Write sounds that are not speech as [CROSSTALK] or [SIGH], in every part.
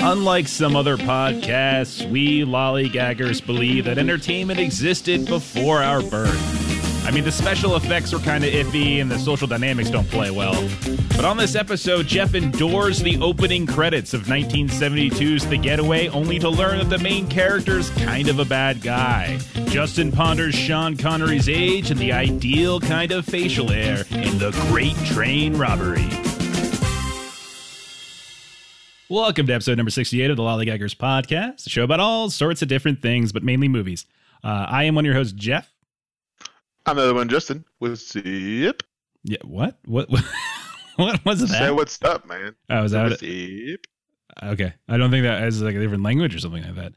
Unlike some other podcasts, we lollygaggers believe that entertainment existed before our birth. I mean, the special effects were kind of iffy and the social dynamics don't play well. But on this episode, Jeff endures the opening credits of 1972's The Getaway, only to learn that the main character's kind of a bad guy. Justin ponders Sean Connery's age and the ideal kind of facial hair in The Great Train Robbery. Welcome to episode number 68 of the Lollygaggers podcast, a show about all sorts of different things, but mainly movies. Uh, I am one of your hosts, Jeff. I'm the other one, Justin. What's up? Yeah, what? [LAUGHS] What? What was that? Say what's up, man. Oh, is that What's it? Okay. I don't think that is like a different language or something like that.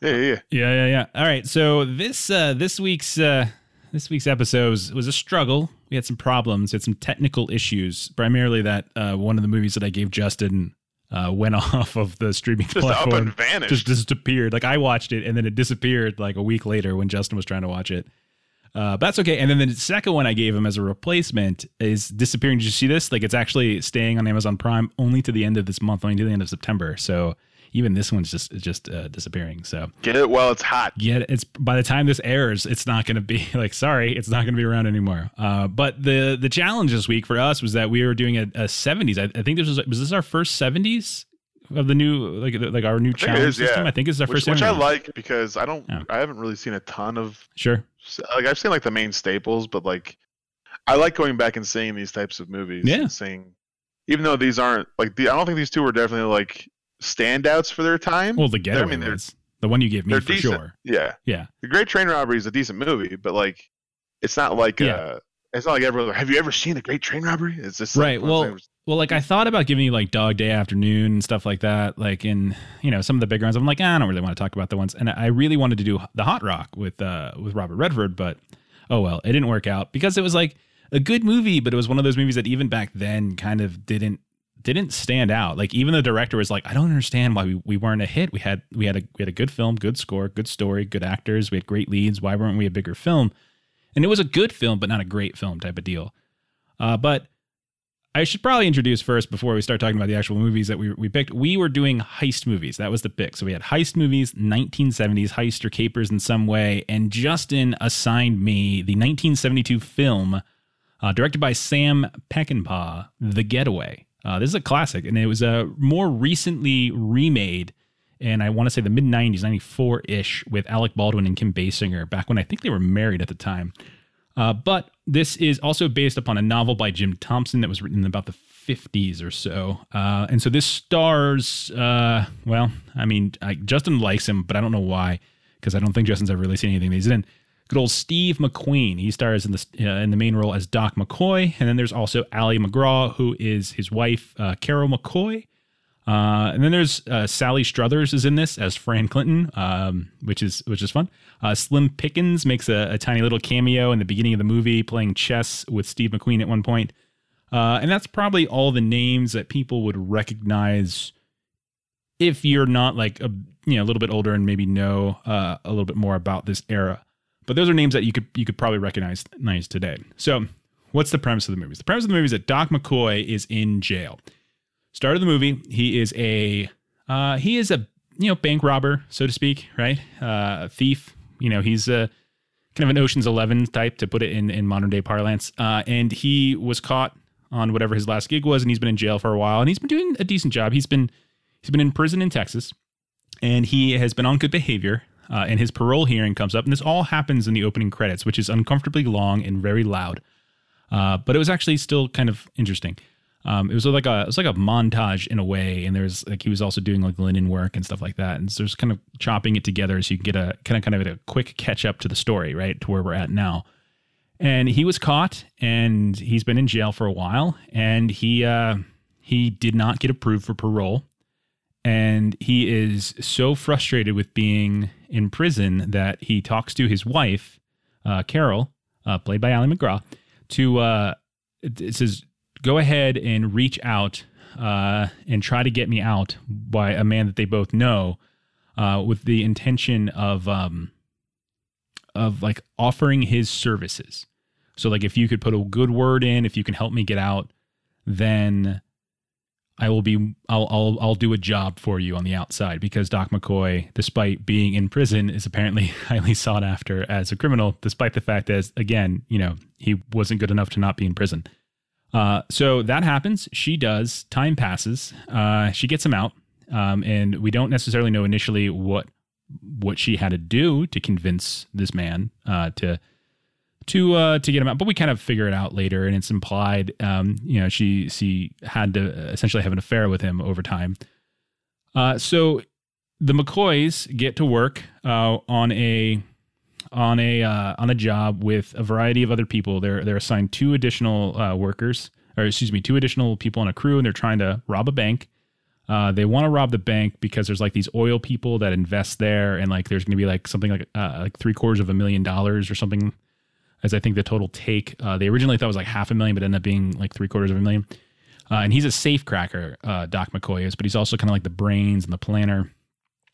Yeah, yeah, yeah. Yeah, yeah, yeah. All right. So this uh this week's uh this week's episode was, was a struggle. We had some problems, we had some technical issues, primarily that uh one of the movies that I gave Justin uh went [LAUGHS] off of the streaming Just up platform. and vanished. just disappeared. Like I watched it and then it disappeared like a week later when Justin was trying to watch it. Uh, but that's okay. And then the second one I gave him as a replacement is disappearing. Did you see this? Like it's actually staying on Amazon Prime only to the end of this month, only to the end of September. So even this one's just just uh, disappearing. So Get it while it's hot. yeah, it's by the time this airs, it's not going to be [LAUGHS] like sorry, it's not going to be around anymore. Uh, but the the challenge this week for us was that we were doing a, a 70s. I, I think this was was this our first 70s of the new like like our new I think it challenge is, system. yeah. I think it's our Which, first. which I like because I don't, Yeah. I haven't really seen a ton of, Sure. like I've seen like the main staples, but like I like going back and seeing these types of movies. Yeah. Seeing, even though these aren't like the, I don't think these two were definitely like standouts for their time. Well, the I mean, was the one you gave me for decent. sure. Yeah. Yeah. The Great Train Robbery is a decent movie, but like, it's not like, Yeah. uh, it's not like everyone. Have you ever seen a Great Train Robbery? It's just like, Right, well, Well, like I thought about giving you like Dog Day Afternoon and stuff like that. Like in you know some of the bigger ones, I'm like, ah, I don't really want to talk about the ones. And I really wanted to do the Hot Rock with uh with Robert Redford, but oh well, it didn't work out because it was like a good movie, but it was one of those movies that even back then kind of didn't didn't stand out. Like even the director was like, I don't understand why we, we weren't a hit. We had we had a we had a good film, good score, good story, good actors, we had great leads. Why weren't we a bigger film? And it was a good film, but not a great film type of deal. Uh, but I should probably introduce first before we start talking about the actual movies that we, we picked. We were doing heist movies. That was the pick. So we had heist movies, 1970s, heist or capers in some way. And Justin assigned me the 1972 film uh, directed by Sam Peckinpah, The Getaway. Uh, this is a classic, and it was uh, more recently remade. And I want to say the mid 90s, 94 ish, with Alec Baldwin and Kim Basinger back when I think they were married at the time. Uh, but this is also based upon a novel by Jim Thompson that was written in about the 50s or so. Uh, and so this stars, uh, well, I mean, I, Justin likes him, but I don't know why, because I don't think Justin's ever really seen anything that he's in. Good old Steve McQueen. He stars in the uh, in the main role as Doc McCoy, and then there's also Ali McGraw, who is his wife, uh, Carol McCoy. Uh, and then there's uh, Sally Struthers is in this as Fran Clinton, um, which is which is fun. Uh, Slim Pickens makes a, a tiny little cameo in the beginning of the movie, playing chess with Steve McQueen at one point. Uh, and that's probably all the names that people would recognize if you're not like a you know a little bit older and maybe know a little bit more about this era. But those are names that you could you could probably recognize nice today. So, what's the premise of the movies? The premise of the movie is that Doc McCoy is in jail. Start of the movie, he is a uh, he is a you know bank robber, so to speak, right? Uh, a thief. You know, he's a kind of an Ocean's Eleven type, to put it in in modern day parlance. Uh, and he was caught on whatever his last gig was, and he's been in jail for a while, and he's been doing a decent job. He's been he's been in prison in Texas, and he has been on good behavior. Uh, and his parole hearing comes up, and this all happens in the opening credits, which is uncomfortably long and very loud. Uh, but it was actually still kind of interesting. Um, it was like a it was like a montage in a way, and there's like he was also doing like linen work and stuff like that, and so there's kind of chopping it together so you can get a kind of kind of a quick catch up to the story, right, to where we're at now. And he was caught, and he's been in jail for a while, and he uh, he did not get approved for parole, and he is so frustrated with being in prison that he talks to his wife, uh, Carol, uh, played by Ali McGraw, to uh, it says go ahead and reach out uh, and try to get me out by a man that they both know uh, with the intention of um, of like offering his services. So like if you could put a good word in, if you can help me get out, then I will be I'll I'll I'll do a job for you on the outside because Doc McCoy, despite being in prison, is apparently [LAUGHS] highly sought after as a criminal, despite the fact that again, you know, he wasn't good enough to not be in prison. Uh, so that happens. She does. Time passes. Uh, she gets him out, um, and we don't necessarily know initially what what she had to do to convince this man uh, to to uh, to get him out. But we kind of figure it out later, and it's implied. Um, you know, she she had to essentially have an affair with him over time. Uh, so the McCoys get to work uh, on a on a uh, on a job with a variety of other people. They're they're assigned two additional uh, workers, or excuse me, two additional people on a crew, and they're trying to rob a bank. Uh, they want to rob the bank because there's like these oil people that invest there, and like there's going to be like something like uh, like three quarters of a million dollars or something as I think the total take. Uh, they originally thought was like half a million, but ended up being like three quarters of a million. Uh, and he's a safe cracker, uh, Doc McCoy is, but he's also kind of like the brains and the planner.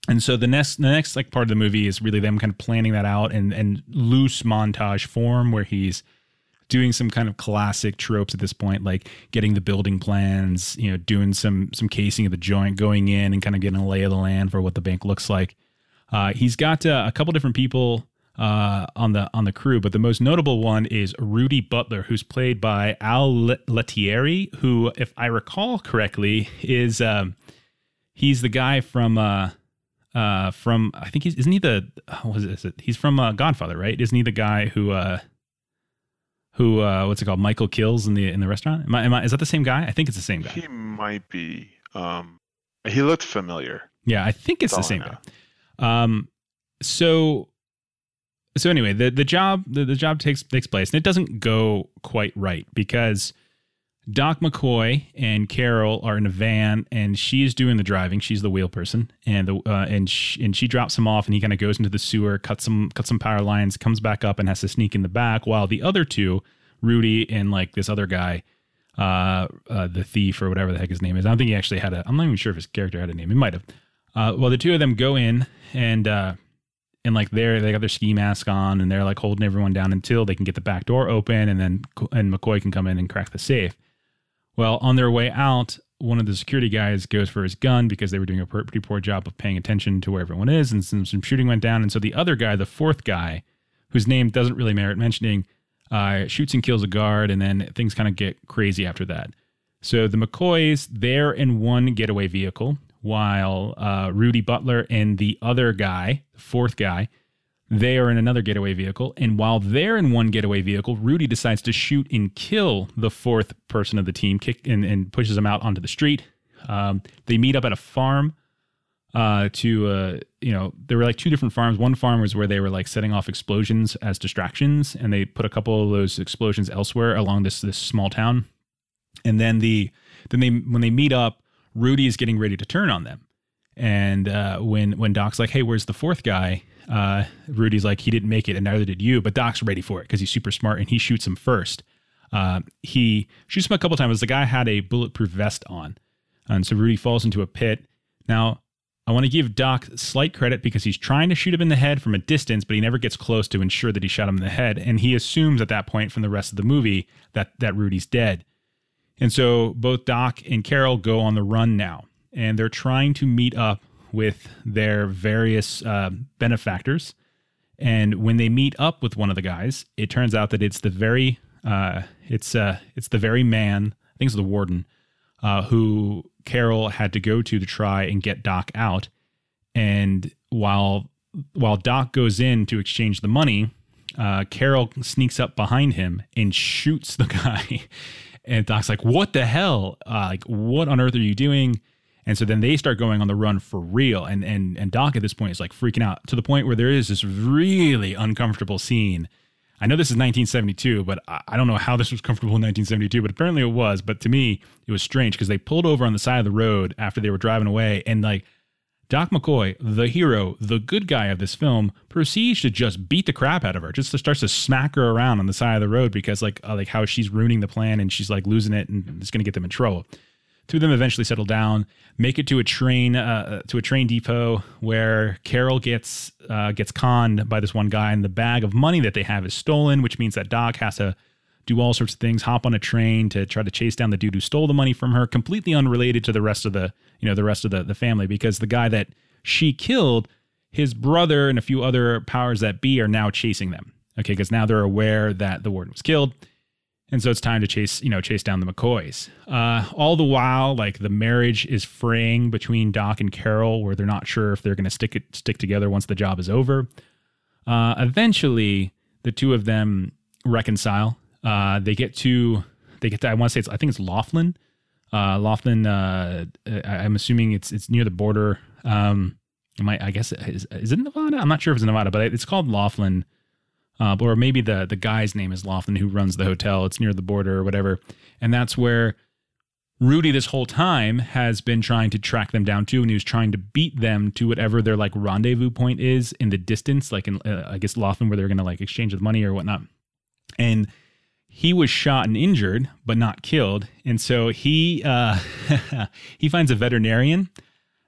And so the next, the next like part of the movie is really them kind of planning that out and and loose montage form where he's doing some kind of classic tropes at this point, like getting the building plans, you know, doing some some casing of the joint, going in and kind of getting a lay of the land for what the bank looks like. Uh, he's got uh, a couple different people uh, on the on the crew, but the most notable one is Rudy Butler, who's played by Al Lettieri, who, if I recall correctly, is um, he's the guy from uh, uh, from I think he's isn't he the what is it? He's from uh, Godfather, right? Isn't he the guy who uh, who uh, what's it called? Michael kills in the in the restaurant. Am I, am I, is that the same guy? I think it's the same guy. He might be. Um, he looked familiar. Yeah, I think it's That's the same guy. Um, so so anyway, the the job the, the job takes takes place, and it doesn't go quite right because Doc McCoy and Carol are in a van, and she's doing the driving. She's the wheel person, and the uh, and sh- and she drops him off, and he kind of goes into the sewer, cuts some cuts some power lines, comes back up, and has to sneak in the back, while the other two, Rudy and like this other guy, uh, uh, the thief or whatever the heck his name is. I don't think he actually had a. I'm not even sure if his character had a name. He might have. Uh, well, the two of them go in and uh, and like they're they got their ski mask on and they're like holding everyone down until they can get the back door open and then and McCoy can come in and crack the safe. Well, on their way out, one of the security guys goes for his gun because they were doing a pretty poor job of paying attention to where everyone is, and some, some shooting went down. And so the other guy, the fourth guy, whose name doesn't really merit mentioning, uh, shoots and kills a guard, and then things kind of get crazy after that. So the McCoys, they're in one getaway vehicle, while uh, Rudy Butler and the other guy, the fourth guy, they are in another getaway vehicle. And while they're in one getaway vehicle, Rudy decides to shoot and kill the fourth person of the team, kick and, and pushes him out onto the street. Um, they meet up at a farm uh, to, uh, you know, there were like two different farms. One farm was where they were like setting off explosions as distractions, and they put a couple of those explosions elsewhere along this this small town. And then the then they when they meet up, Rudy is getting ready to turn on them. And uh, when when Doc's like, "Hey, where's the fourth guy?" Uh, Rudy's like, "He didn't make it, and neither did you." But Doc's ready for it because he's super smart, and he shoots him first. Uh, he shoots him a couple times. The guy had a bulletproof vest on, and so Rudy falls into a pit. Now, I want to give Doc slight credit because he's trying to shoot him in the head from a distance, but he never gets close to ensure that he shot him in the head, and he assumes at that point from the rest of the movie that that Rudy's dead. And so both Doc and Carol go on the run now, and they're trying to meet up with their various uh, benefactors. And when they meet up with one of the guys, it turns out that it's the very uh, it's uh, it's the very man, I think it's the warden, uh, who Carol had to go to to try and get Doc out. And while while Doc goes in to exchange the money, uh, Carol sneaks up behind him and shoots the [LAUGHS] guy. And Doc's like, "What the hell? Uh, like, what on earth are you doing?" And so then they start going on the run for real. And and and Doc at this point is like freaking out to the point where there is this really uncomfortable scene. I know this is 1972, but I I don't know how this was comfortable in 1972, but apparently it was. But to me, it was strange because they pulled over on the side of the road after they were driving away, and like Doc McCoy, the hero, the good guy of this film, proceeds to just beat the crap out of her. Just starts to smack her around on the side of the road because like uh, like how she's ruining the plan and she's like losing it and it's going to get them in trouble. Two of them eventually settle down, make it to a train uh, to a train depot where Carol gets uh, gets conned by this one guy, and the bag of money that they have is stolen, which means that Doc has to do all sorts of things, hop on a train to try to chase down the dude who stole the money from her, completely unrelated to the rest of the, you know, the rest of the, the family, because the guy that she killed, his brother and a few other powers that be are now chasing them. Okay, because now they're aware that the warden was killed. And so it's time to chase, you know, chase down the McCoys. Uh, all the while, like the marriage is fraying between Doc and Carol, where they're not sure if they're going to stick it stick together once the job is over. Uh, eventually, the two of them reconcile. Uh, they get to they get to I want to say it's I think it's Laughlin. Uh, Laughlin. Uh, I, I'm assuming it's it's near the border. Um, might I guess is, is it Nevada? I'm not sure if it's Nevada, but it's called Laughlin. Uh, or maybe the the guy's name is Laughlin who runs the hotel. It's near the border or whatever, and that's where Rudy this whole time has been trying to track them down too, and he was trying to beat them to whatever their like rendezvous point is in the distance, like in uh, I guess Laughlin where they're gonna like exchange the money or whatnot, and he was shot and injured but not killed, and so he uh, [LAUGHS] he finds a veterinarian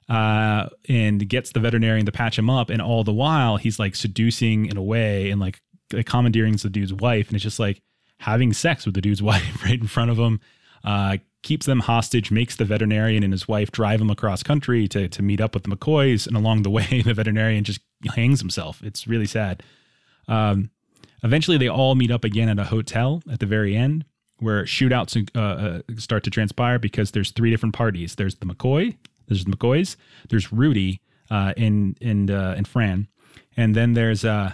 uh, and gets the veterinarian to patch him up, and all the while he's like seducing in a way and like commandeering the dude's wife, and it's just like having sex with the dude's [LAUGHS] wife right in front of him. Uh, keeps them hostage, makes the veterinarian and his wife drive him across country to to meet up with the McCoys, and along the way, [LAUGHS] the veterinarian just hangs himself. It's really sad. Um, eventually, they all meet up again at a hotel at the very end, where shootouts uh, uh, start to transpire because there's three different parties. There's the McCoy, there's the McCoys, there's Rudy, uh, and and uh, and Fran, and then there's uh,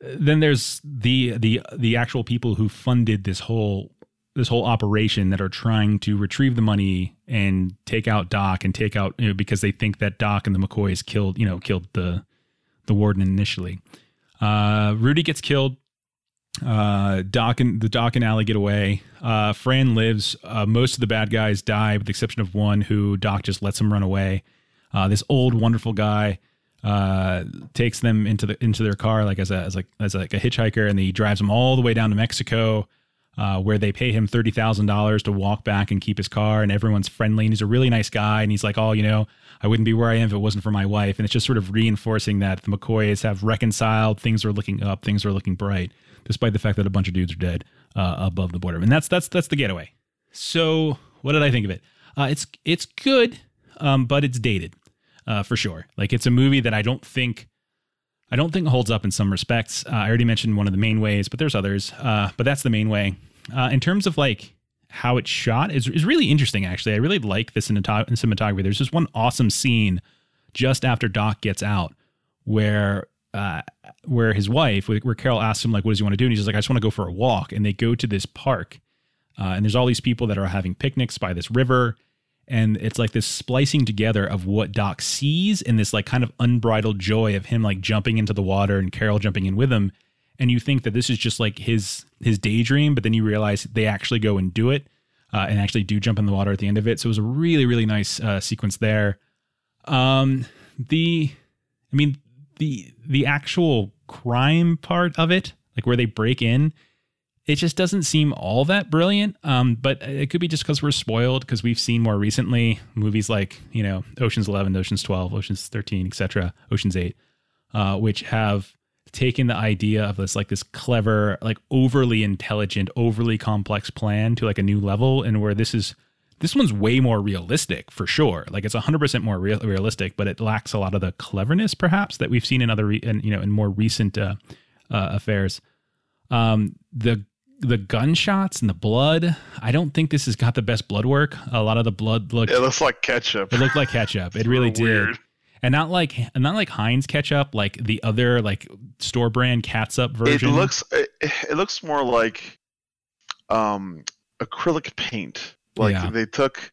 then there's the the the actual people who funded this whole this whole operation that are trying to retrieve the money and take out Doc and take out you know, because they think that Doc and the McCoys killed you know killed the the warden initially. Uh, Rudy gets killed. Uh, Doc and the Doc and Ali get away. Uh, Fran lives. Uh, most of the bad guys die, with the exception of one who Doc just lets him run away. Uh, this old wonderful guy uh, takes them into the into their car like as a as like as like a hitchhiker, and he drives them all the way down to Mexico, uh, where they pay him thirty thousand dollars to walk back and keep his car, and everyone's friendly, and he's a really nice guy, and he's like, oh, you know, I wouldn't be where I am if it wasn't for my wife, and it's just sort of reinforcing that the McCoys have reconciled, things are looking up, things are looking bright, despite the fact that a bunch of dudes are dead uh, above the border, and that's that's that's the getaway. So, what did I think of it? Uh, it's it's good, um, but it's dated uh, for sure. Like it's a movie that I don't think I don't think it holds up in some respects. Uh, I already mentioned one of the main ways, but there's others. Uh, but that's the main way. Uh, in terms of like how it's shot is is really interesting. Actually, I really like the cinematography. There's just one awesome scene just after Doc gets out where uh, where his wife, where Carol asks him like, "What does he want to do?" and he's like, "I just want to go for a walk." And they go to this park, uh, and there's all these people that are having picnics by this river, and it's like this splicing together of what Doc sees and this like kind of unbridled joy of him like jumping into the water and Carol jumping in with him. And you think that this is just like his his daydream, but then you realize they actually go and do it, uh, and actually do jump in the water at the end of it. So it was a really really nice uh, sequence there. Um, the, I mean the the actual crime part of it, like where they break in, it just doesn't seem all that brilliant. Um, but it could be just because we're spoiled because we've seen more recently movies like you know Ocean's Eleven, Ocean's Twelve, Ocean's Thirteen, etc., Ocean's Eight, uh, which have taken the idea of this like this clever, like overly intelligent, overly complex plan to like a new level, and where this is this one's way more realistic for sure. Like it's 100% more real, realistic, but it lacks a lot of the cleverness perhaps that we've seen in other, re- in, you know, in more recent uh, uh, affairs. Um, the the gunshots and the blood. I don't think this has got the best blood work. A lot of the blood looked. It looks like ketchup. It looked like ketchup. It [LAUGHS] really did. Weird. And not like not like Heinz ketchup, like the other like store brand catsup version. It looks it, it looks more like um acrylic paint. Like yeah. they took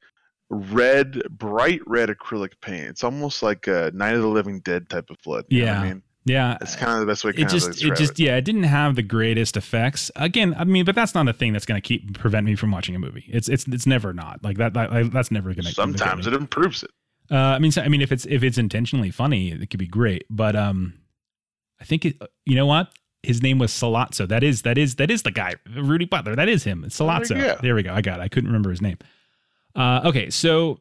red, bright red acrylic paint. It's almost like a Night of the Living Dead type of blood. yeah, I mean, yeah, it's kind of the best way. It just, it just, it. yeah, it didn't have the greatest effects. Again, I mean, but that's not a thing that's going to keep prevent me from watching a movie. It's, it's, it's never not like that. that that's never going to. Sometimes it improves it. Uh, I mean, so, I mean, if it's if it's intentionally funny, it could be great. But um, I think it. You know what? His name was Sollozzo. That is that is that is the guy, Rudy Butler. That is him. Sollozzo. There, there we go. I got. it. I couldn't remember his name. Uh, okay, so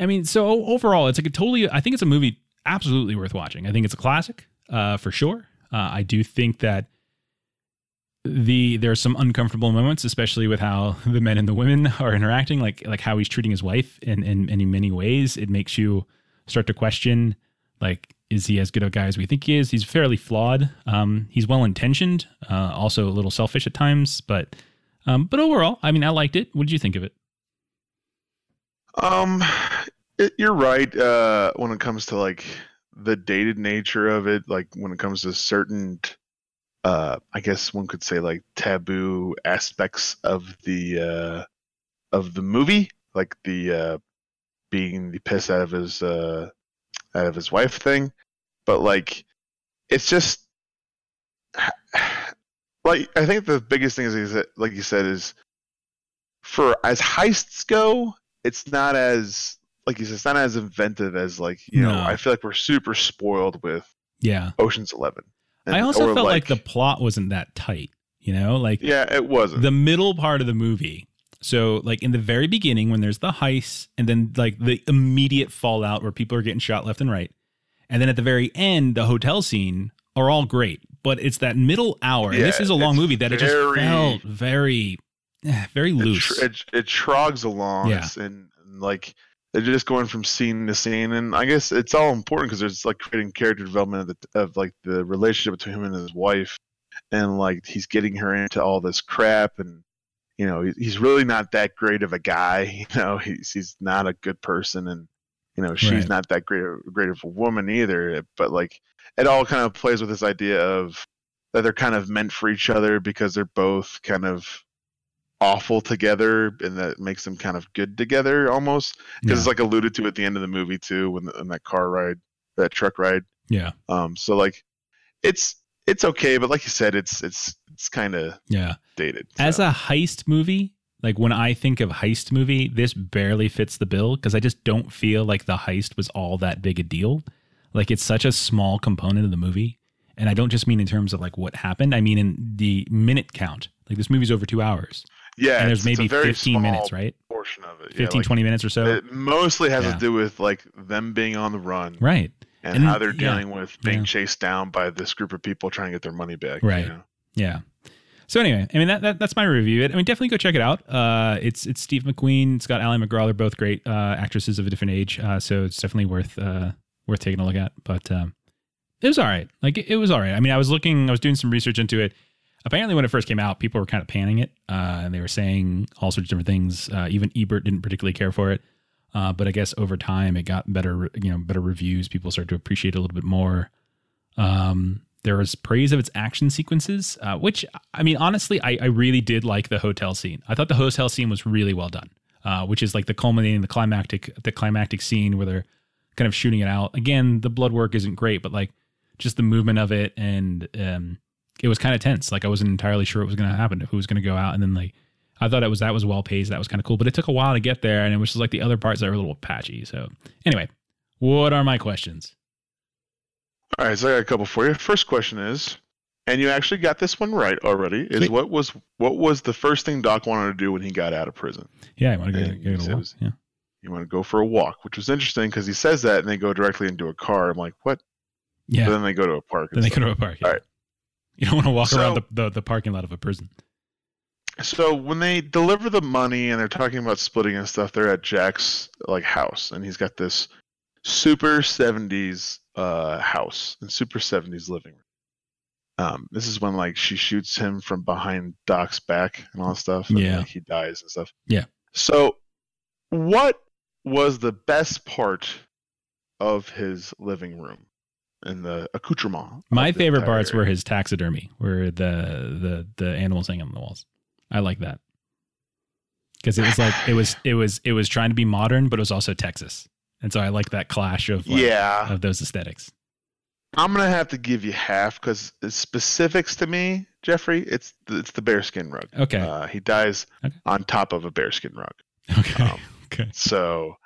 I mean, so overall, it's like a totally. I think it's a movie absolutely worth watching. I think it's a classic uh, for sure. Uh, I do think that the there are some uncomfortable moments, especially with how [LAUGHS] the men and the women are interacting, like like how he's treating his wife in in, in many ways. It makes you start to question, like, is he as good a guy as we think he is? He's fairly flawed. Um, he's well intentioned, uh, also a little selfish at times, but um, but overall, I mean, I liked it. What did you think of it? Um, it, you're right. Uh, when it comes to like the dated nature of it, like when it comes to certain uh, I guess one could say like taboo aspects of the uh, of the movie, like the uh, being the piss out of his uh, out of his wife thing. But like, it's just [SIGHS] like I think the biggest thing is, that, like you said, is for as heists go, it's not as like you said, it's not as inventive as like you no. know. I feel like we're super spoiled with yeah Ocean's Eleven. And, I also felt like, like, the plot wasn't that tight, you know? Like Yeah, it wasn't. The middle part of the movie. So like in the very beginning when there's the heist and then like the immediate fallout where people are getting shot left and right. And then at the very end, the hotel scene are all great. But it's that middle hour, yeah, this is a long movie that very, it just felt very eh, very loose. It, it, it trogs along yeah. and, and like they're just going from scene to scene and i guess it's all important because there's like creating character development of, the, of like the relationship between him and his wife and like he's getting her into all this crap and you know he's really not that great of a guy [LAUGHS] you know he's he's not a good person and you know she's right. not that great great of a woman either but like it all kind of plays with this idea of that they're kind of meant for each other because they're both kind of awful together and that makes them kind of good together almost. Because yeah. it's like alluded to at the end of the movie too when, when that car ride that truck ride. Yeah. Um so like it's it's okay but like you said it's it's it's kind of yeah. dated so. as a heist movie like when i think of heist movie this barely fits the bill because i just don't feel like the heist was all that big a deal. Like it's such a small component of the movie and i don't just mean in terms of like what happened i mean in the minute count. Like this movie's over two hours yeah, and there's maybe 15 minutes, right? Portion of it. 15, yeah, like, 20 minutes or so. It mostly has yeah. to do with like them being on the run. Right. And, and how they're dealing yeah, with being chased down by this group of people trying to get their money back. Right. You know? Yeah. So anyway, I mean that, that that's my review. I mean definitely go check it out. Uh, it's it's Steve McQueen. It's got Ali McGraw. They're both great uh, actresses of a different age. Uh, so it's definitely worth uh, worth taking a look at. But um, it was all right. Like it, it was all right. I mean, I was looking, I was doing some research into it apparently when it first came out, people were kind of panning it, uh, and they were saying all sorts of different things. Uh, even Ebert didn't particularly care for it, uh, but I guess over time it got better, you know, better reviews. People started to appreciate it a little bit more. Um, there was praise of its action sequences, uh, which I mean, honestly, I, I, really did like the hotel scene. I thought the hotel scene was really well done, uh, which is like the culminating, the climactic, the climactic scene where they're kind of shooting it out. Again, the blood work isn't great, but like just the movement of it and um, it was kind of tense. Like I wasn't entirely sure what was going to happen, who was going to go out, and then like I thought it was that was well paced, that was kind of cool, but it took a while to get there, and it was just like the other parts that were a little patchy. So anyway, what are my questions? All right, so I got a couple for you. First question is, and you actually got this one right already. Is Sweet. what was what was the first thing Doc wanted to do when he got out of prison? Yeah, I want to go, go a walk. Yeah. You want to go for a walk, which was interesting because he says that and they go directly into a car. I'm like, what? Yeah. But then they go to a park. Then they go to a park. Yeah. All right. You don't want to walk so, around the, the, the parking lot of a prison. So when they deliver the money and they're talking about splitting and stuff, they're at Jack's like house, and he's got this super '70s uh, house and super '70s living room. Um, this is when like she shoots him from behind Doc's back and all that stuff. And, yeah, like, he dies and stuff. Yeah. So, what was the best part of his living room? And the accoutrement. My favorite parts were his taxidermy, where the the the animals hanging on the walls. I like that because it was like it was it was it was trying to be modern, but it was also Texas, and so I like that clash of like, yeah of those aesthetics. I'm gonna have to give you half because specifics to me, Jeffrey. It's it's the bearskin rug. Okay. Uh, he dies okay. on top of a bearskin rug. Okay. Um, [LAUGHS] okay. So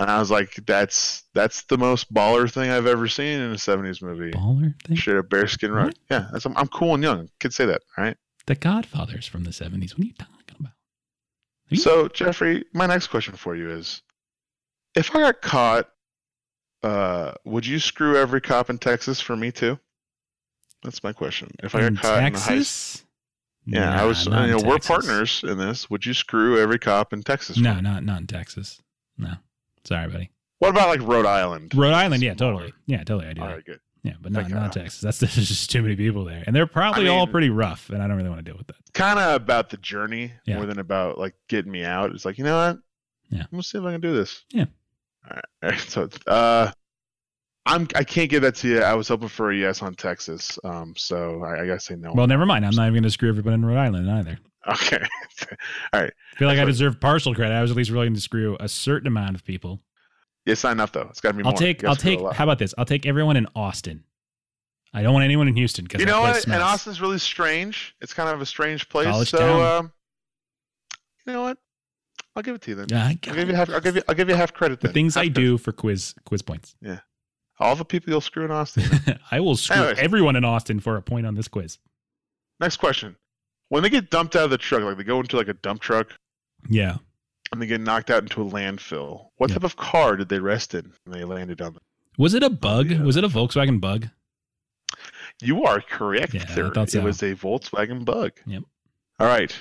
and I was like, "That's that's the most baller thing I've ever seen in a '70s movie." Baller thing? Shit, a bearskin rug. Yeah, I'm, I'm cool and young. Kids say that, right? The Godfather's from the '70s. What are you talking about? You- so, Jeffrey, my next question for you is: If I got caught, uh, would you screw every cop in Texas for me too? That's my question. If I got caught in Texas? Yeah, Nah, I was. You in know, we're partners in this. Would you screw every cop in Texas? No, not not in Texas. No, sorry, buddy. What about like Rhode Island? Rhode Island, yeah, totally, yeah, totally. I do All that. right, good. Yeah, but not not Texas. That's [LAUGHS] there's just too many people there, and they're probably all mean- pretty rough, and I don't really want to deal with that. Kind of about the journey Yeah. more than about like getting me out. It's like you know what? Yeah. I'm gonna see if I can do this. Yeah. All right. [LAUGHS] All right. So, uh, I'm. I can't give that to you. I was hoping for a yes on Texas. Um. So I, I gotta say no. Well, never mind. I'm not even going to screw everybody in Rhode Island either. Okay. [LAUGHS] All right. I feel like I what- deserve partial credit. I was at least willing to screw a certain amount of people. it's not enough though. It's got to be I'll more. take. I'll gotta screw take. How about this? I'll take everyone in Austin. I don't want anyone in Houston because You know what? And Austin's really strange. It's kind of a strange place. College so, town. um, you know what? I'll give it to you then. Yeah, I I'll give you half. I'll give you. I'll give you half credit. the Then. things Half I credit. do for quiz quiz points. Yeah, all the people you'll screw in Austin. [LAUGHS] I will screw Anyways. everyone in Austin for a point on this quiz. Next question. When they get dumped out of the truck, like they go into like a dump truck Yeah. and they get knocked out into a landfill, what Yeah. type of car did they rest in when they landed on it? Was it a bug? yeah. Was it a Volkswagen bug? You are correct, Yeah, thought so. It was a Volkswagen Bug. Yep. All right.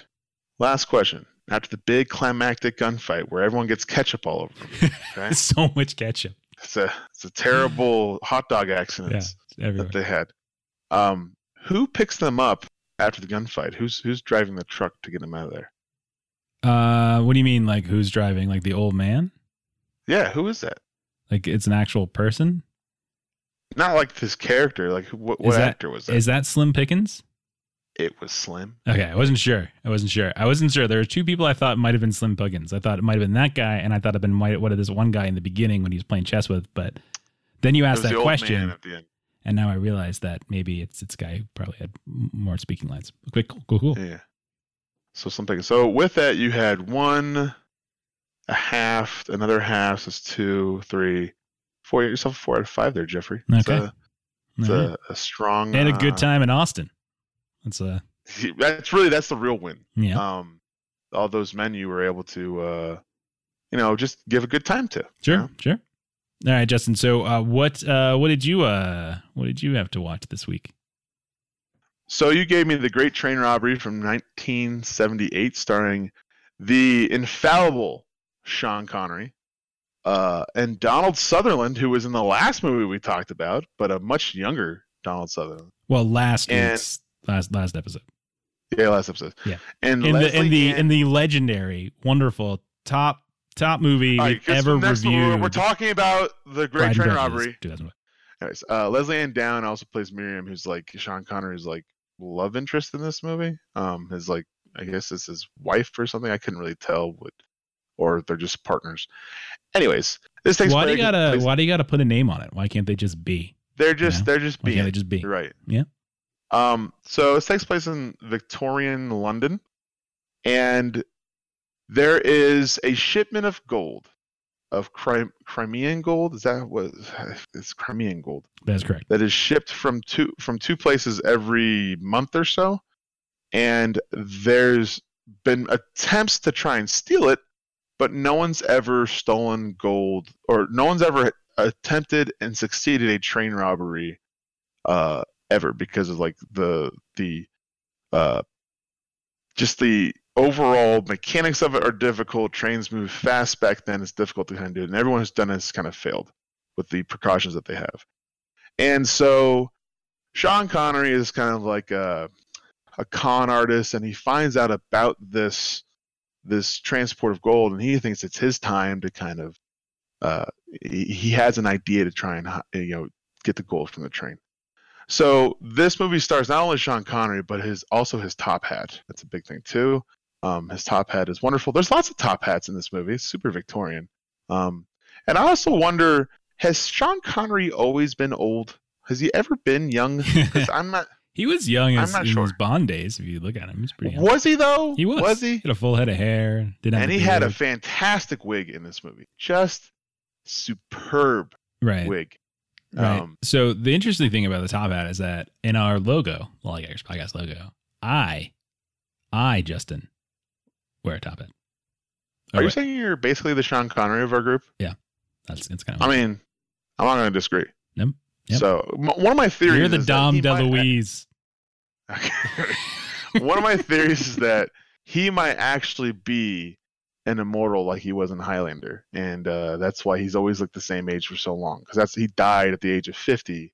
Last question. After the big climactic gunfight where everyone gets ketchup all over them, [LAUGHS] okay? [LAUGHS] so much ketchup. it's a it's a terrible hot dog accident Yeah, that they had. Um, who picks them up after the gunfight? Who's who's driving the truck to get him out of there? Uh, what do you mean? Like who's driving? Like the old man? Yeah, who is that? Like it's an actual person? Not like this character. Like what, what that- actor was that? Is that Slim Pickens? it was Slim. Okay, I wasn't sure. I wasn't sure. I wasn't sure. There were two people I thought might have been Slim Pickens. I thought it might have been that guy, and I thought it been might what this one guy in the beginning when he was playing chess with. But then you asked that question, man at the end. and now I realize that maybe it's it's a guy who probably had more speaking lines. Okay, cool, cool, cool. Yeah. So something. So with that, you had one, a half, another half. So it's two, three, four. You yourself a four out of five there, Jeffrey. It's, Okay. a, it's right. a, a strong. and a good uh, time in Austin. That's a [LAUGHS] That's really that's the real win. yeah. Um, all those men you were able to, uh, you know, just give a good time to. Sure, you know? sure. All right, Justin. So, uh, what uh, what did you uh, what did you have to watch this week? So you gave me the Great Train Robbery from 1978, starring the infallible Sean Connery uh, and Donald Sutherland, who was in the last movie we talked about, but a much younger Donald Sutherland. Well, last And- last last episode Yeah, last episode. Yeah. and in the in the in the legendary, wonderful top top movie right, ever reviewed. we're, talking about the Great Train Robbery. 2001. Anyways, uh, Lesley-Anne Down also plays Miriam, who's like Sean Connery's like love interest in this movie. Um, his like I guess it's his wife or something. I couldn't really tell what, or they're just partners. Anyways, this takes Why do you gotta place- Why do you gotta put a name on it? Why can't they just be? They're just Yeah. they're just being can't they just be? You're right. Yeah. Um. So this takes place in Victorian London, and there is a shipment of gold, of Crim- Crimean gold. Is that what? It's Crimean gold That's correct. that is shipped from two from two places every month or so, and there's been attempts to try and steal it, but no one's ever stolen gold or no one's ever attempted and succeeded a train robbery uh, ever because of like the the uh, just the overall mechanics of it are difficult. Trains move fast back then; it's difficult to kind of do it, and everyone who's done it has kind of failed with the precautions that they have. And so Sean Connery is kind of like a, a con artist, and he finds out about this this transport of gold, and he thinks it's his time to kind of uh, he, he has an idea to try and you know get the gold from the train. So this movie stars not only Sean Connery, but his also his top hat. That's a big thing too. Um, his top hat is wonderful. There's lots of top hats in this movie. It's super Victorian. Um, and I also wonder, has Sean Connery always been old? Has he ever been young? [LAUGHS] Because I'm not. he was young I'm as, not in sure. his Bond days. If you look at him, he's pretty young. Was he though? He was. Was he? had a full head of hair. Didn't have And he had a fantastic wig in this movie. Just superb right. wig. Right. Um, so the interesting thing about the top hat is that in our logo, our podcast logo, I, I Justin, wear a top hat. Oh, Are you wait, saying you're basically the Sean Connery of our group? Yeah, that's it's kind of. I mean, I'm not going to disagree. Yep. Yep. So m- one of my theories. You're the is that Dom he might- DeLuise. Okay. [LAUGHS] one of my theories is that he might actually be an immortal like he was in Highlander, and uh, that's why he's always looked the same age for so long. Because that's he died at the age of fifty,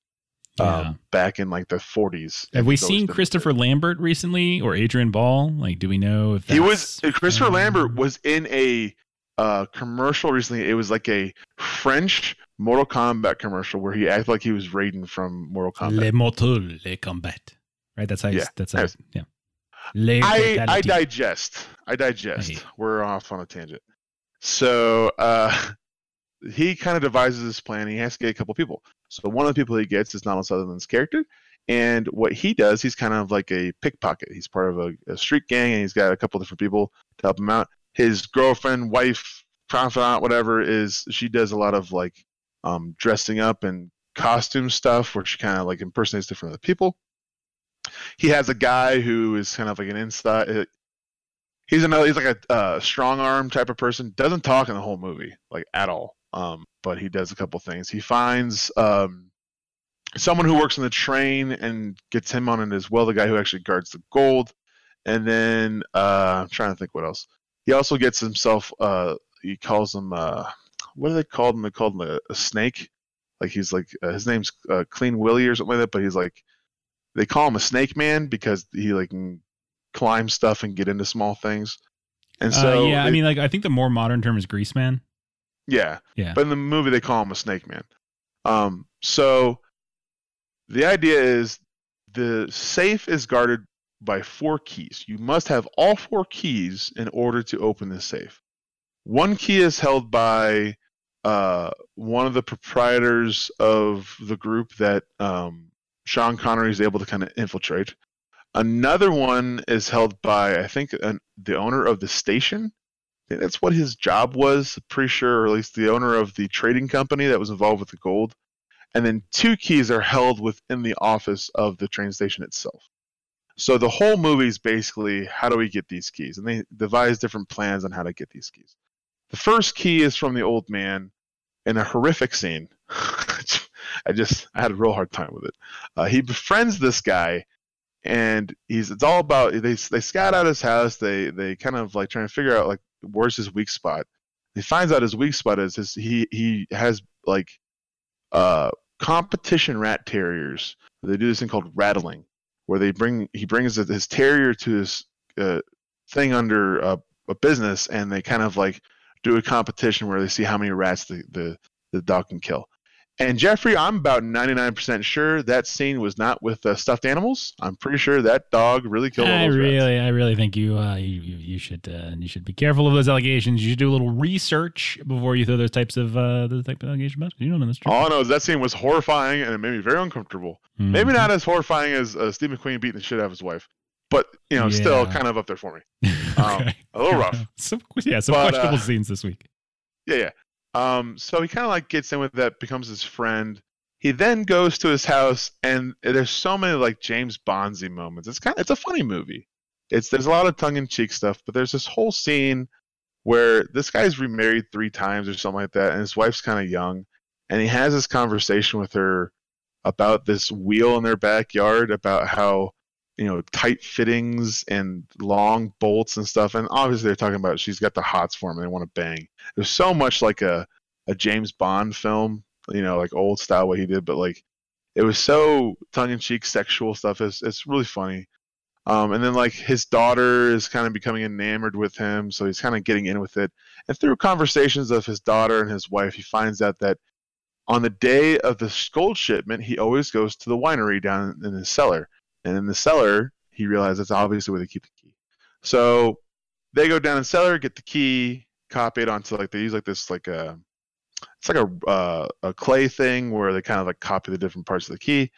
yeah. um, back in like the forties. Have we seen Christopher Lambert recently or Adrian Ball? Like, do we know if he was Christopher um, Lambert was in a uh, commercial recently. It was like a French Mortal Kombat commercial where he acted like he was Raiden from Mortal Kombat. Le Mortal Le Combat. Right. That's how. Yeah. That's how. Yeah. I, I digest. I digest. I We're off on a tangent. So uh, [LAUGHS] he kind of devises this plan. He has to get a couple people. So one of the people he gets is Donald Sutherland's character. And what he does, he's kind of like a pickpocket. He's part of a, a street gang, and he's got a couple different people to help him out. His girlfriend, wife, confidant, whatever, is she does a lot of like um, dressing up and costume stuff, where she kind of like impersonates different other people he has a guy who is kind of like an inside. Uh, he's another. He's like a uh, strong arm type of person. Doesn't talk in the whole movie like at all. Um, but he does a couple things. He finds um, someone who works on the train and gets him on it as well. The guy who actually guards the gold. And then uh, I'm trying to think what else. He also gets himself. Uh, he calls him. Uh, what do they call him? They call him a, a snake. Like he's like uh, his name's uh, Clean Willie or something like that. But he's like they call him a snake man because he like can climb stuff and get into small things. And uh, so yeah, they, I mean like I think the more modern term is grease man. Yeah. Yeah. But in the movie they call him a snake man. Um so the idea is the safe is guarded by four keys. You must have all four keys in order to open the safe. One key is held by uh, one of the proprietors of the group that um, Sean Connery is able to kind of infiltrate. Another one is held by, I think, an, the owner of the station. That's what his job was, pretty sure, or at least the owner of the trading company that was involved with the gold. And then two keys are held within the office of the train station itself. So the whole movie is basically how do we get these keys? And they devise different plans on how to get these keys. The first key is from the old man in a horrific scene. [LAUGHS] I just I had a real hard time with it. Uh, he befriends this guy, and he's it's all about they they scout out his house. They they kind of like trying to figure out like where's his weak spot. He finds out his weak spot is his he he has like uh competition rat terriers. They do this thing called rattling, where they bring he brings his terrier to his uh, thing under a, a business, and they kind of like do a competition where they see how many rats the, the, the dog can kill. And Jeffrey, I'm about 99% sure that scene was not with uh, stuffed animals. I'm pretty sure that dog really killed. I really, rats. I really think you, uh, you, you should, uh, you should be careful of those allegations. You should do a little research before you throw those types of, uh, those type of allegations. About. You don't know this. All I know is that scene was horrifying and it made me very uncomfortable. Mm-hmm. Maybe not as horrifying as uh, Steve McQueen beating the shit out of his wife, but you know, yeah. still kind of up there for me. [LAUGHS] Um. A little rough. [LAUGHS] some, yeah, some but, questionable uh, scenes this week. Yeah, yeah. Um, so he kind of like gets in with that, becomes his friend. He then goes to his house, and there's so many like James Bondsy moments. It's kind of it's a funny movie. It's there's a lot of tongue in cheek stuff, but there's this whole scene where this guy's remarried three times or something like that, and his wife's kind of young, and he has this conversation with her about this wheel in their backyard, about how you know tight fittings and long bolts and stuff. And obviously they're talking about she's got the hots for him and they want to bang there's so much like a, a james bond film you know like old style what he did but like it was so tongue-in-cheek sexual stuff. It's, it's really funny. Um, and then like his daughter is kind of becoming enamored with him so he's kind of getting in with it. And through conversations of his daughter and his wife he finds out that on the day of the gold shipment he always goes to the winery down in his cellar and in the cellar, he realizes that's obviously where they keep the key. So they go down in cellar, get the key, copy it onto like they use like this like a it's like a uh, a clay thing where they kind of like copy the different parts of the key,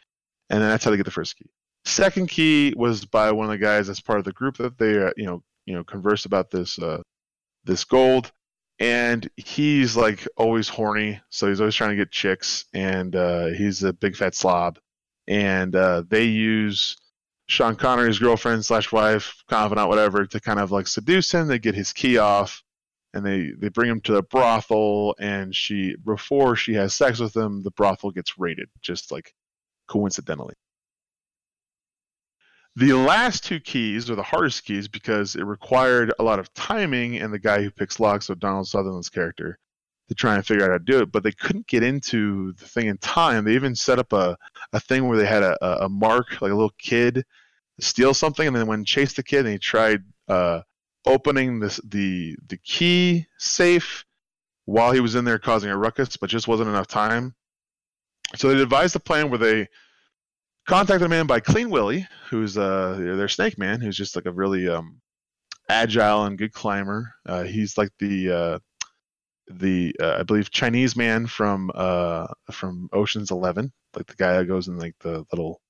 and then that's how they get the first key. Second key was by one of the guys that's part of the group that they uh, you know you know converse about this uh, this gold, and he's like always horny, so he's always trying to get chicks, and uh, he's a big fat slob, and uh, they use Sean Connery's girlfriend slash wife, confidant, whatever, to kind of like seduce him. They get his key off, and they they bring him to the brothel. And she before she has sex with him, the brothel gets raided, just like coincidentally. The last two keys are the hardest keys because it required a lot of timing and the guy who picks locks, so Donald Sutherland's character, to try and figure out how to do it. But they couldn't get into the thing in time. They even set up a, a thing where they had a, a mark, like a little kid, steal something, and then when chased the kid and he tried uh, opening this the the key safe while he was in there causing a ruckus, but just wasn't enough time. So they devised a plan where they contacted a man by Clean Willie, who's uh, their snake man, who's just like a really um, agile and good climber. Uh, he's like the uh, the uh, I believe Chinese man from uh, from Ocean's Eleven, like the guy that goes in like the little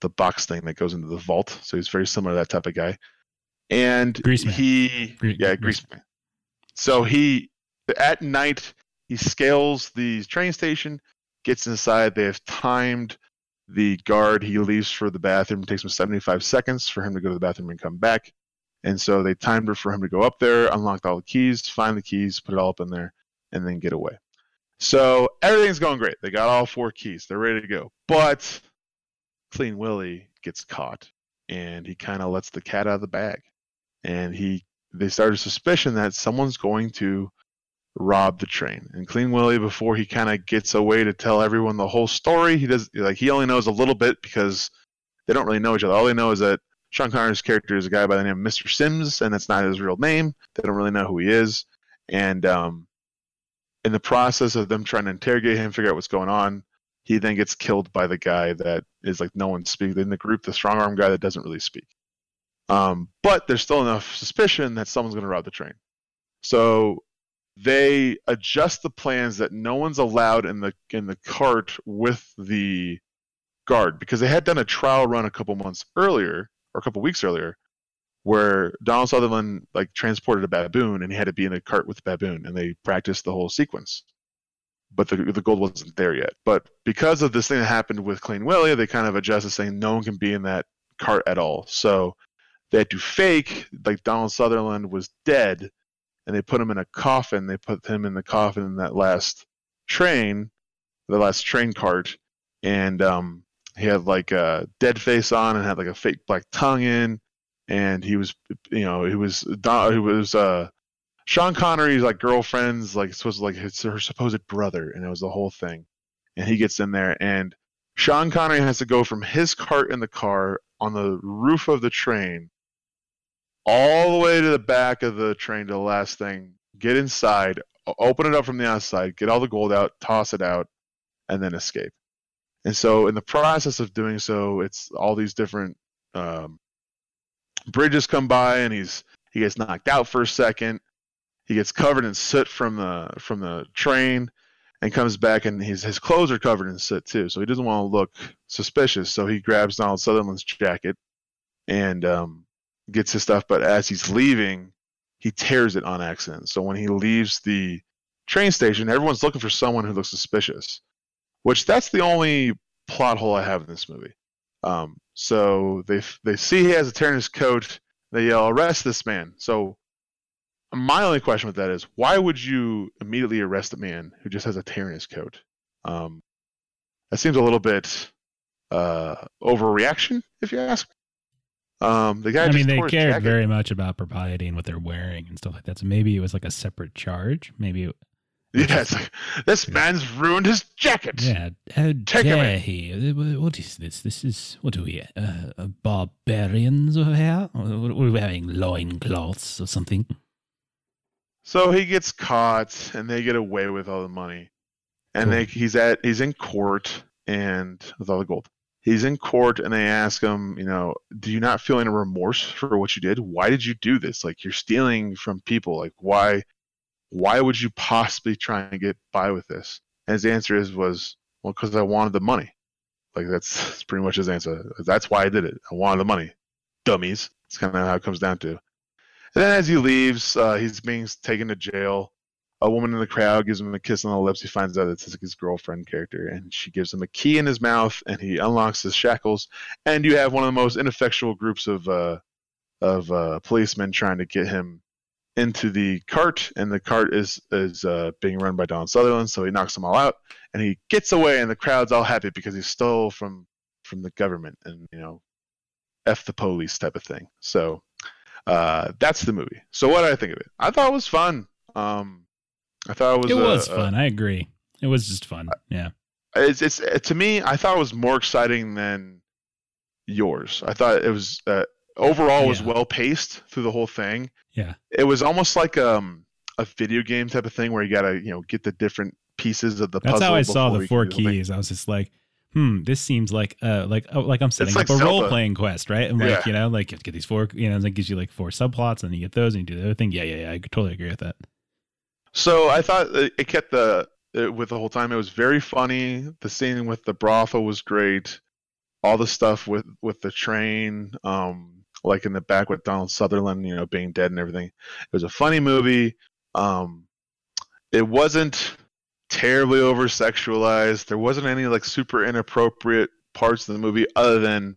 the box thing that goes into the vault. So he's very similar to that type of guy. And Greaseman. he, Gre- yeah, Greaseman. So he at night he scales the train station, gets inside. They have timed the guard he leaves for the bathroom. It takes him 75 seconds for him to go to the bathroom and come back. And so they timed it for him to go up there, unlocked all the keys, find the keys, put it all up in there, and then get away. So everything's going great. They got all four keys. They're ready to go. But Clean Willie gets caught and he kind of lets the cat out of the bag. And he they start a suspicion that someone's going to rob the train. And Clean Willie, before he kind of gets away to tell everyone the whole story, he does like he only knows a little bit because they don't really know each other. All they know is that Sean Connery's character is a guy by the name of Mr. Sims, and that's not his real name. They don't really know who he is. And um, in the process of them trying to interrogate him, figure out what's going on, he then gets killed by the guy that is like no one speaks in the group, the strong arm guy that doesn't really speak. Um, but there's still enough suspicion that someone's going to rob the train. So they adjust the plans that no one's allowed in the in the cart with the guard because they had done a trial run a couple months earlier or a couple weeks earlier where Donald Sutherland like transported a baboon and he had to be in the cart with the baboon and they practiced the whole sequence. But the the gold wasn't there yet. But because of this thing that happened with Clean Willie, they kind of adjusted saying no one can be in that cart at all. So they had to fake like Donald Sutherland was dead and they put him in a coffin. They put him in the coffin in that last train, the last train cart, and um, he had like a dead face on and had like a fake black tongue in, and he was, you know, he was he was uh, Sean Connery's like girlfriend's like supposed like his her supposed brother, and it was the whole thing, and he gets in there and. Sean Connery has to go from his cart in the car on the roof of the train all the way to the back of the train to the last thing, get inside, open it up from the outside, get all the gold out, toss it out, and then escape. And so, in the process of doing so, it's all these different um, bridges come by, and he's he gets knocked out for a second. He gets covered in soot from the from the train, and comes back, and his his clothes are covered in soot too. So he doesn't want to look suspicious. So he grabs Donald Sutherland's jacket, and um, gets his stuff, but as he's leaving, he tears it on accident. So when he leaves the train station, everyone's looking for someone who looks suspicious, which that's the only plot hole I have in this movie. Um, so they they see he has a tear in his coat. They yell, "Arrest this man!" So my only question with that is, why would you immediately arrest a man who just has a tear in his coat? Um, that seems a little bit uh, overreaction, if you ask. Um, the guy. I mean, they cared very much about propriety and what they're wearing and stuff like that. So maybe it was like a separate charge. Maybe. It, yeah, it's like this man's ruined his jacket. Yeah, how Take dare he? What is this? This is what are we? Uh, barbarians over here? Or are we having loincloths or something? So he gets caught, and they get away with all the money, and cool. they he's at he's in court and with all the gold he's in court and they ask him, you know, do you not feel any remorse for what you did? Why did you do this? Like you're stealing from people. Like why why would you possibly try and get by with this? And his answer is was, well, because I wanted the money. Like that's, [LAUGHS] that's pretty much his answer. That's why I did it. I wanted the money. Dummies. It's kind of how it comes down to. And then as he leaves, uh, he's being taken to jail a woman in the crowd gives him a kiss on the lips. He finds out that it's his girlfriend character, and she gives him a key in his mouth, and he unlocks his shackles. And you have one of the most ineffectual groups of uh, of uh, policemen trying to get him into the cart, and the cart is is uh, being run by Don Sutherland. So he knocks them all out, and he gets away, and the crowd's all happy because he stole from from the government, and you know f the police type of thing. So uh, that's the movie. So what did I think of it? I thought it was fun. Um, I thought it was. It was fun. I agree. It was just fun. Yeah. It's it's to me. I thought it was more exciting than yours. I thought it was uh, overall yeah. was well paced through the whole thing. Yeah. It was almost like um a video game type of thing where you gotta you know get the different pieces of the That's how I saw the four keys. I was just like, hmm, this seems like uh like oh, like I'm setting like up a role playing quest, right? And like yeah. you know, like you have to get these four, you know, it gives you like four subplots, and you get those, and you do the other thing. Yeah, yeah, yeah. I totally agree with that. So I thought it kept the it, with the whole time. It was very funny. The scene with the brothel was great. All the stuff with with the train, um, like in the back with Donald Sutherland, you know, being dead and everything. It was a funny movie. Um, it wasn't terribly over sexualized. There wasn't any like super inappropriate parts of the movie other than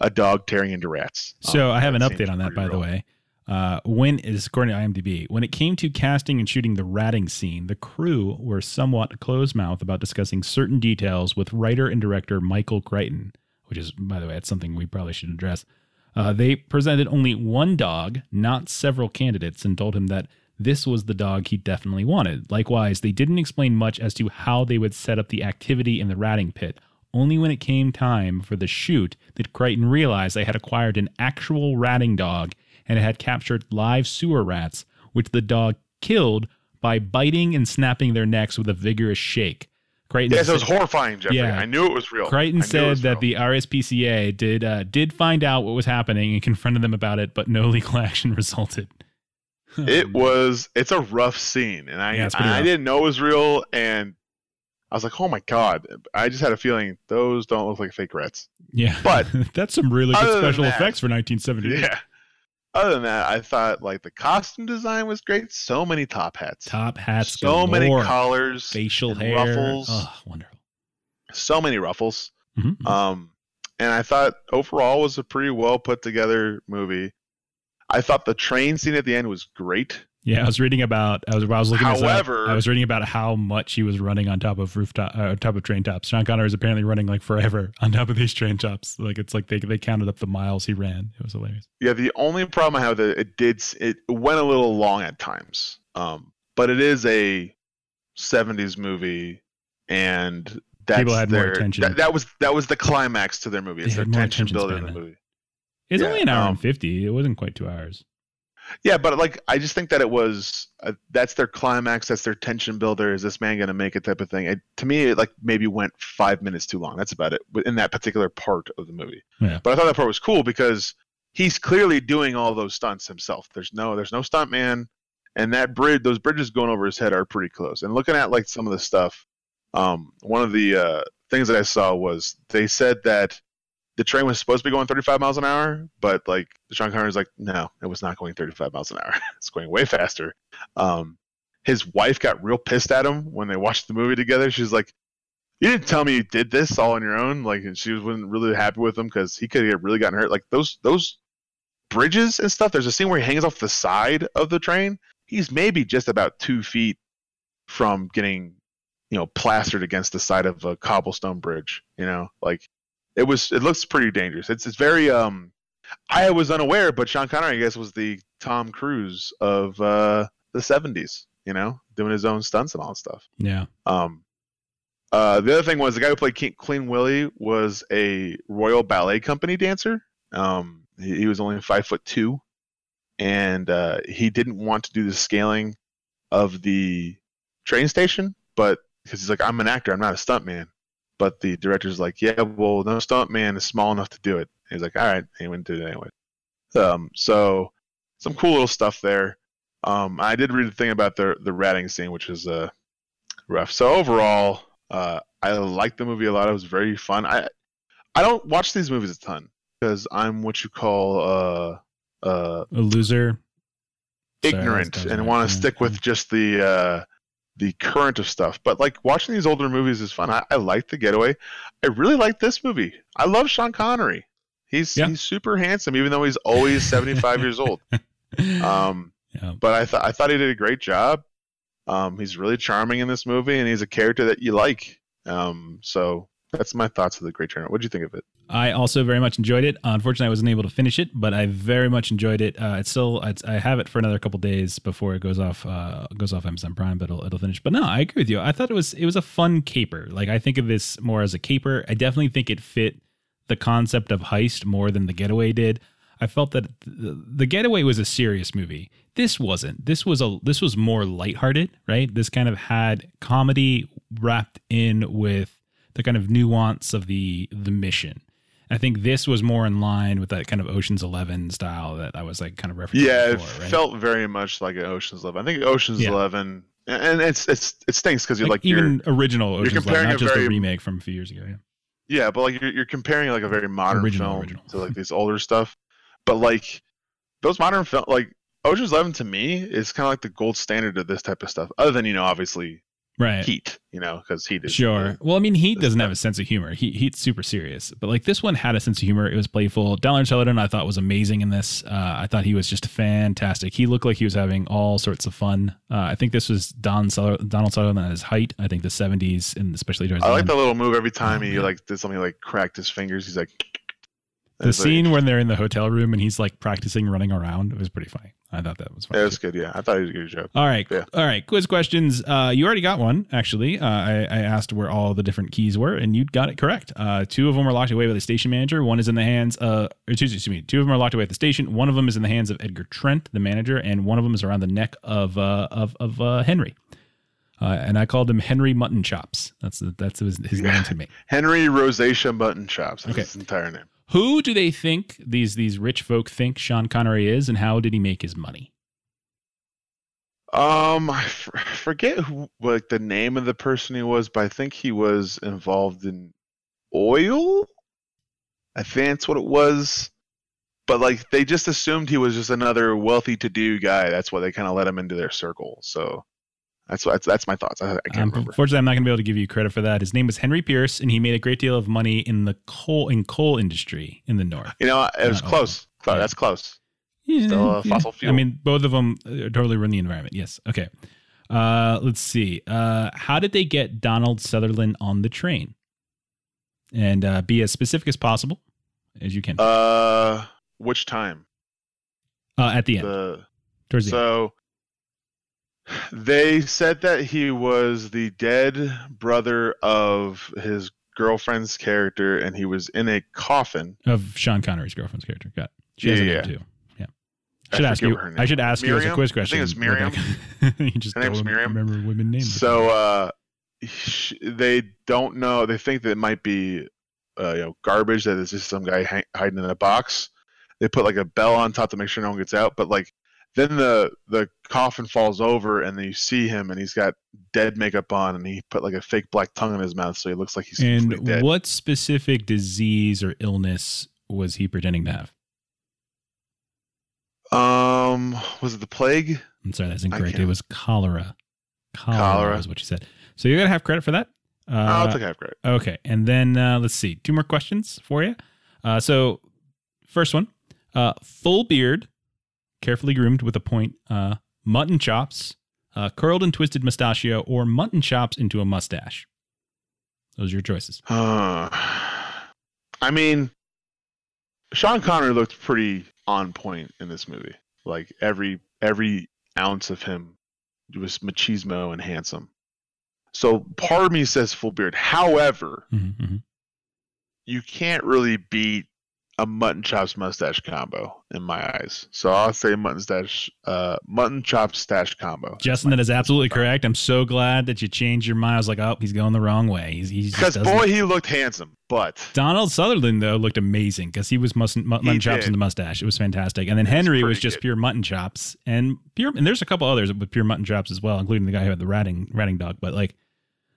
a dog tearing into rats. So um, I have an update on that, by the way. Uh, when is according to IMDb, when it came to casting and shooting the ratting scene, the crew were somewhat closed mouth about discussing certain details with writer and director Michael Crichton, which is, by the way, it's something we probably should address. Uh, they presented only one dog, not several candidates, and told him that this was the dog he definitely wanted. Likewise, they didn't explain much as to how they would set up the activity in the ratting pit. Only when it came time for the shoot did Crichton realize they had acquired an actual ratting dog and had captured live sewer rats, which the dog killed by biting and snapping their necks with a vigorous shake. Crichton yes, said, it was horrifying, Jeffrey. Yeah. I knew it was real. Crichton said that the RSPCA did uh, did find out what was happening and confronted them about it, but no [LAUGHS] legal action resulted. it was it's a rough scene, and I yeah, I, I didn't know it was real, and I was like, oh my god! I just had a feeling those don't look like fake rats. Yeah, but [LAUGHS] that's some really good special effects for 1978. Yeah. Other than that, I thought like the costume design was great. So many top hats, top hats, so many collars, facial hair, ruffles. Oh, wonderful! So many ruffles. Mm-hmm. Um, and I thought overall was a pretty well put together movie. I thought the train scene at the end was great. Yeah, I was reading about. I was. I was looking. However, I was reading about how much he was running on top of rooftop, uh, top of train tops. Sean Connery is apparently running like forever [LAUGHS] on top of these train tops. Like it's like they they counted up the miles he ran. It was hilarious. Yeah, the only problem I have that it did it went a little long at times. Um, but it is a '70s movie, and that's people had their, more attention. That, that, was that was the climax to their movie. It's their tension builder in the movie. It's yeah, only an hour um, and fifty. It wasn't quite two hours. Yeah, but like I just think that it was uh, that's their climax, that's their tension builder. Is this man going to make it? Type of thing. It, to me, it like maybe went five minutes too long. That's about it in that particular part of the movie. Yeah. But I thought that part was cool because he's clearly doing all those stunts himself. There's no there's no stunt man, and that bridge, those bridges going over his head are pretty close. And looking at like some of the stuff, um, one of the uh, things that I saw was they said that the train was supposed to be going 35 miles an hour, but like Sean Connery's like, no, it was not going 35 miles an hour. [LAUGHS] it's going way faster. Um, his wife got real pissed at him when they watched the movie together. She's like, you didn't tell me you did this all on your own. Like, and she wasn't really happy with him because he could have really gotten hurt. Like those those bridges and stuff. There's a scene where he hangs off the side of the train. He's maybe just about two feet from getting, you know, plastered against the side of a cobblestone bridge. You know, like it was it looks pretty dangerous. It's it's very um I was unaware, but Sean Connery I guess was the Tom Cruise of uh the seventies, you know, doing his own stunts and all that stuff. Yeah. Um uh the other thing was the guy who played King, Clean Willie was a Royal Ballet Company dancer. Um he, he was only five foot two and uh he didn't want to do the scaling of the train station, but because he's like, I'm an actor, I'm not a stuntman. But the director's like, yeah, well, no stunt man is small enough to do it. he's like, all right, he went to it anyway. Um, so some cool little stuff there. Um, I did read the thing about the the ratting scene, which is uh, rough. So overall, uh, I liked the movie a lot. It was very fun. I I don't watch these movies a ton because I'm what you call uh, uh, a loser, ignorant, Sorry, and want to stick with just the uh, the current of stuff. But like watching these older movies is fun. I, I like The Getaway. I really like this movie. I love Sean Connery. He's yeah. he's super handsome, even though he's always seventy five years old. [LAUGHS] Um, yeah. but I thought I thought he did a great job. Um, he's really charming in this movie, and he's a character that you like. Um, so that's my thoughts of the Great Train. What do you think of it? I also very much enjoyed it. Unfortunately, I wasn't able to finish it, but I very much enjoyed it. Uh, it's still it's, I have it for another couple days before it goes off uh, goes off Amazon Prime, but it'll it'll finish. But no, I agree with you. I thought it was it was a fun caper. Like I think of this more as a caper. I definitely think it fit the concept of heist more than the Getaway did. I felt that the, the Getaway was a serious movie. This wasn't. This was a this was more lighthearted, right? This kind of had comedy wrapped in with the kind of nuance of the the mission. I think this was more in line with that kind of Ocean's Eleven style that I was like kind of referencing. Yeah, before, it right? felt very much like an Ocean's Eleven. I think Ocean's Yeah. Eleven, and it's it's it stinks because you're like, like, you're even original Ocean's Eleven, comparing not a just very- a remake from a few years ago. Yeah. yeah, but like you're, you're comparing like a very modern Original, film original. to like these older stuff. But like those modern film, like Ocean's Eleven to me is kind of like the gold standard of this type of stuff. Other than you know, obviously Right. Heat, you know, because Heat is Sure. Well, I mean, Heat doesn't have a sense of humor. He, Heat's super serious, but like this one had a sense of humor. It was playful. Donald Sutherland, I thought was amazing in this. Uh, I thought he was just fantastic. He looked like he was having all sorts of fun. Uh, I think this was Don Suther- Donald Sutherland at his height. I think the '70s and especially towards I like the little move every time Oh, he yeah. like did something like cracked his fingers. He's like the scene when they're in the hotel room and he's like practicing running around. It was pretty funny. I thought that was funny. Yeah, it was good. Yeah, I thought he was a good joke. All right. Yeah. All right. Quiz questions. Uh, you already got one, actually. Uh, I, I asked where all the different keys were, and you got it correct. Uh, two of them were locked away by the station manager. One is in the hands, uh, or two, excuse me, two of them are locked away at the station. One of them is in the hands of Edgar Trent, the manager, and one of them is around the neck of uh, of, of uh, Henry. Uh, and I called him Henry Mutton Chops. That's that's his, his name to me. [LAUGHS] Henry Rosacea Button Chops. That's Okay. his entire name. Who do they think these these rich folk think Sean Connery is, and how did he make his money? Um, I f- forget who, like the name of the person he was, but I think he was involved in oil. I think that's what it was. But like they just assumed he was just another wealthy to-do guy. That's why they kind of let him into their circle. So that's what that's, that's my thoughts. I, I can't Um, remember. Unfortunately, I'm not going to be able to give you credit for that. His name was Henry Pierce, and he made a great deal of money in the coal in coal industry in the north. You know, it was Not close. Yeah. That's close. Yeah, Still a fossil fuel. I mean, both of them uh, totally ruin the environment. Yes. Okay. Uh, let's see. Uh, how did they get Donald Sutherland on the train? And uh, be as specific as possible as you can. Uh, which time? Uh, at the end, The towards the end. They said that he was the dead brother of his girlfriend's character, and he was in a coffin. of Sean Connery's girlfriend's character. Got it. She has a Yeah, name yeah. too. Yeah. I Should ask you. I should ask you as a Miriam? quiz I think question. it's Miriam. [LAUGHS] you just Her name's don't Miriam. remember women names. So uh, sh- they don't know. They think that it might be, uh, you know, garbage. That it's just some guy hang- hiding in a box. They put like a bell on top to make sure no one gets out. But like, then the the coffin falls over, and then you see him, and he's got dead makeup on, and he put like a fake black tongue in his mouth, so he looks like he's and dead. what specific disease or illness was he pretending to have? Um, was it the plague? I'm sorry, that's incorrect. It was cholera. Cholera, Cholera. is what you said. So you're gonna have credit for that. Uh, I'll take half credit. Okay, and then uh, let's see, two more questions for you. Uh, so, first one: uh, full beard, carefully groomed with a point, uh, mutton chops, uh, curled and twisted mustachio, or mutton chops into a mustache. Those are your choices. Uh, [SIGHS] I mean, Sean Connery looked pretty on point in this movie. Like every every ounce of him was machismo and handsome. So part of me says full beard. However, Mhm, mhm. you can't really beat a mutton chops mustache combo in my eyes. So I'll say mutton stash, uh, mutton chop stash combo. Justin, that is absolutely correct. I'm so glad that you changed your mind. I was like, oh, he's going the wrong way. He's, he's Because boy, he looked handsome. But Donald Sutherland though looked amazing because he was mutton, mutton He chops did. in the mustache. It was fantastic. And then It was Henry was just good. pure mutton chops and pure. And there's a couple others with pure mutton chops as well, including the guy who had the ratting ratting dog. But like,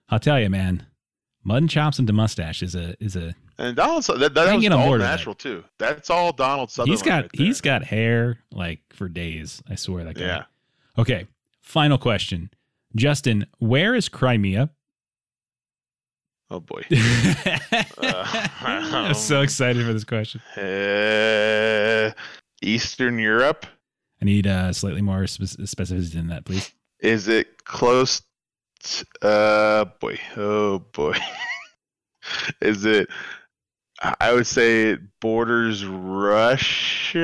I'll tell you, man, mutton chops into mustache is a is a. And Donald, that, that was all board with that. natural too. That's all Donald Sutherland. he's got right he's got hair like for days. I swear that guy. yeah. Okay. Final question, Justin. Where is Crimea? Oh boy. [LAUGHS] [LAUGHS] I'm so excited for this question. Uh, Eastern Europe. I need uh, slightly more spec- specificity than that, please. Is it close? Uh, boy. Oh boy. [LAUGHS] Is it? I would say it borders Russia.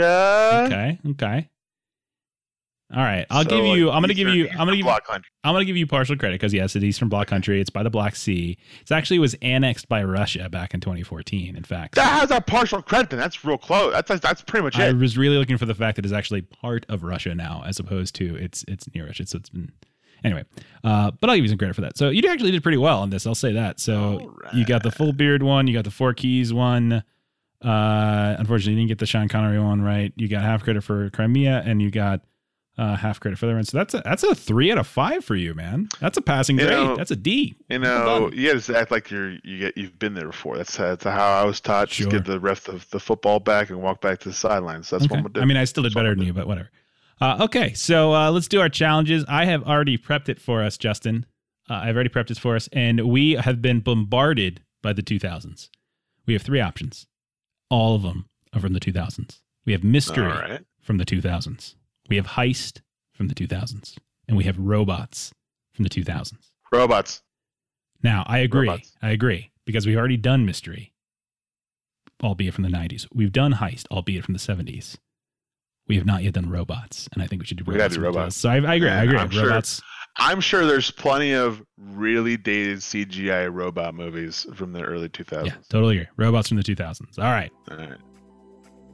Okay. Okay. All right, I'll so give you. I'm going to give you. I'm going to give. Bloc country. I'm to give you partial credit because yes, it's Eastern Bloc country. It's by the Black Sea. It actually was annexed by Russia back in 2014. In fact, that has a partial credit. Then that's real close. That's that's pretty much it. I was really looking for the fact that it's actually part of Russia now, as opposed to it's it's near Russia. So it's been anyway. Uh, but I'll give you some credit for that. So you actually did pretty well on this. I'll say that. So right. you got the full beard one. You got the four keys one. Uh, unfortunately, you didn't get the Sean Connery one right. You got half credit for Crimea, and you got uh, half credit for the run. So that's a that's a three out of five for you, man. That's a passing grade. Know, that's a D. You know, you got to act like you're you get you've been there before. That's that's how I was taught. Sure. Just get the rest of the football back and walk back to the sidelines. So that's okay. what I mean, I still did better than you, but whatever. Uh, okay, so uh, let's do our challenges. I have already prepped it for us, Justin. Uh, I've already prepped it for us, and we have been bombarded by the 2000s. We have three options. All of them are from the 2000s. We have mystery right. from the 2000s. We have heist from the 2000s, and we have robots from the 2000s. Robots. Now, I agree. Robots. I agree because we've already done mystery, albeit from the 90s. We've done heist, albeit from the 70s. We have not yet done robots, and I think we should do robots. We got to do robots. So I, I, agree. I agree. I'm robots. Sure, I'm sure there's plenty of really dated CGI robot movies from the early 2000s. Yeah, totally agree. Robots from the 2000s. All right. All right.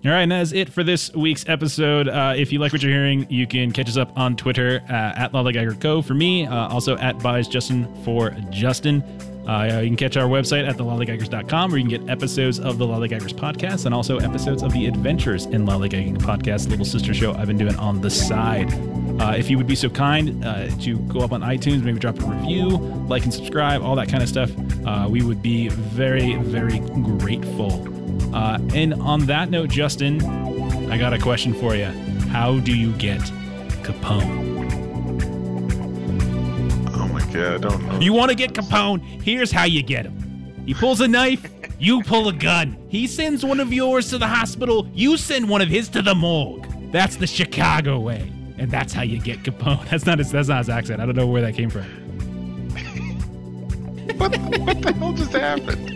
All right, and that's it for this week's episode. Uh, if you like what you're hearing, you can catch us up on Twitter uh, at LollyGaggerCo for me, uh, also at Buys Justin for Justin. Uh, you can catch our website at thelollygaggers.com where you can get episodes of the Lollygaggers podcast and also episodes of the Adventures in Lollygagging podcast, little sister show I've been doing on the side. Uh, if you would be so kind uh, to go up on iTunes, maybe drop a review, like and subscribe, all that kind of stuff, uh, we would be very, very grateful. Uh, and on that note, Justin, I got a question for you. How do you get Capone? Oh my god, I don't know. You want to get Capone? Here's how you get him. He pulls a knife, you pull a gun. He sends one of yours to the hospital, you send one of his to the morgue. That's the Chicago way. And that's how you get Capone. [LAUGHS] That's not his that's not his accent. I don't know where that came from. [LAUGHS] what, what the hell just happened?